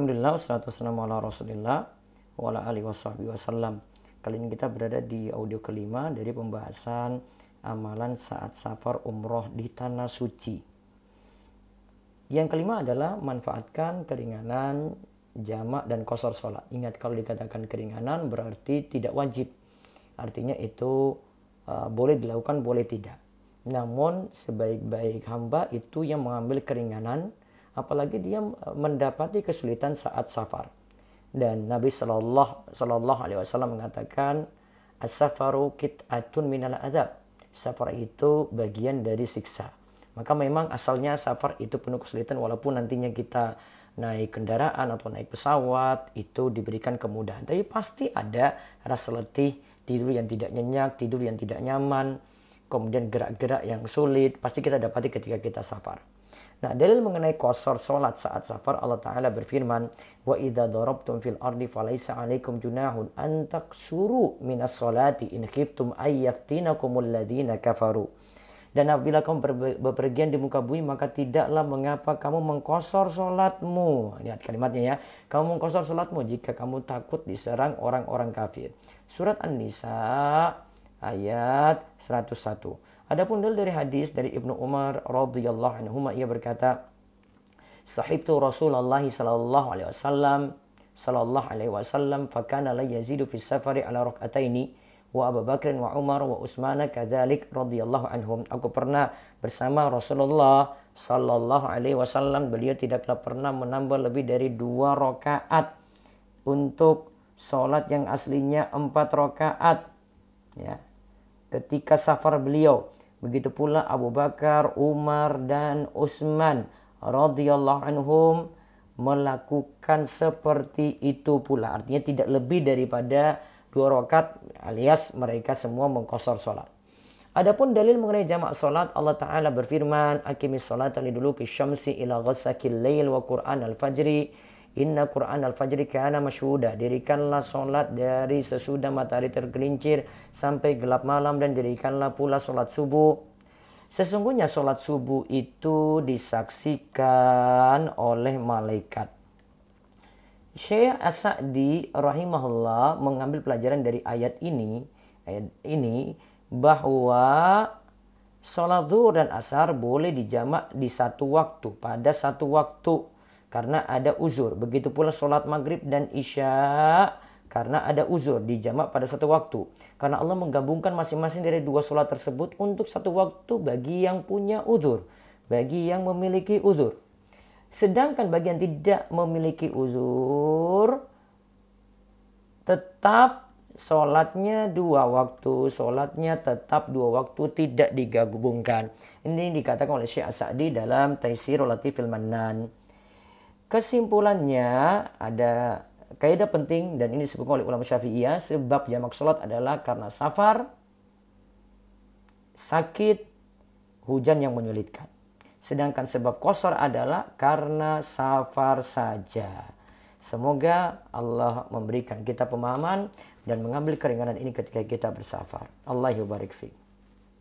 Alhamdulillah, wassalatu wassalamu ala rasulillah wa ala alihi wasallam. Kali ini kita berada di audio kelima dari pembahasan amalan saat safar umroh di tanah suci. Yang kelima adalah manfaatkan keringanan jamak dan kosor sholat. Ingat kalau dikatakan keringanan berarti tidak wajib. Artinya itu uh, boleh dilakukan, boleh tidak. Namun sebaik-baik hamba itu yang mengambil keringanan apalagi dia mendapati kesulitan saat safar. Dan Nabi Shallallahu Alaihi Wasallam mengatakan, as-safaru kit'atun minal adab. Safar itu bagian dari siksa. Maka memang asalnya safar itu penuh kesulitan walaupun nantinya kita naik kendaraan atau naik pesawat itu diberikan kemudahan. Tapi pasti ada rasa letih, tidur yang tidak nyenyak, tidur yang tidak nyaman, kemudian gerak-gerak yang sulit, pasti kita dapati ketika kita safar. Nah, dalil mengenai kosor solat saat safar Allah Ta'ala berfirman, Wa idha darabtum fil ardi falaysa alaikum junahun antak suru minas solati in khiftum ayyaftinakumul ladhina kafaru. Dan apabila kamu berpergian di muka bumi, maka tidaklah mengapa kamu mengkosor solatmu. Lihat kalimatnya ya. Kamu mengkosor solatmu jika kamu takut diserang orang-orang kafir. Surat An-Nisa ayat 101. Adapun dalil dari hadis dari Ibnu Umar radhiyallahu anhu ia berkata Sahibtu Rasulullah sallallahu alaihi wasallam sallallahu alaihi wasallam fakana la yazidu fi safari ala rak'ataini wa Abu Bakr wa Umar wa Utsman kadzalik radhiyallahu anhum. Aku pernah bersama Rasulullah sallallahu alaihi wasallam beliau tidaklah pernah menambah lebih dari dua rakaat untuk sholat yang aslinya empat rakaat. Ya ketika safar beliau Begitu pula Abu Bakar, Umar dan Utsman radhiyallahu anhum melakukan seperti itu pula. Artinya tidak lebih daripada dua rakaat alias mereka semua mengkosor sholat. Adapun dalil mengenai jamak solat Allah Ta'ala berfirman Akimis solat liduluki syamsi ila ghasakil layl wa Qur'an al-fajri Inna Quran al-Fajri kana masyhuda. Dirikanlah solat dari sesudah matahari tergelincir sampai gelap malam dan dirikanlah pula solat subuh. Sesungguhnya solat subuh itu disaksikan oleh malaikat. Syekh As-Sa'di rahimahullah mengambil pelajaran dari ayat ini, ayat ini bahwa sholat zuhur dan asar boleh dijamak di satu waktu, pada satu waktu karena ada uzur. Begitu pula sholat maghrib dan isya karena ada uzur di jamak pada satu waktu. Karena Allah menggabungkan masing-masing dari dua sholat tersebut untuk satu waktu bagi yang punya uzur. Bagi yang memiliki uzur. Sedangkan bagi yang tidak memiliki uzur, tetap sholatnya dua waktu. Sholatnya tetap dua waktu tidak digabungkan. Ini dikatakan oleh Syekh As-Sa'di dalam Taisir Latifil Manan. Kesimpulannya ada kaidah penting dan ini disebutkan oleh ulama Syafi'iyah sebab jamak sholat adalah karena safar, sakit, hujan yang menyulitkan. Sedangkan sebab kosor adalah karena safar saja. Semoga Allah memberikan kita pemahaman dan mengambil keringanan ini ketika kita bersafar. Allah yubarik fiqh.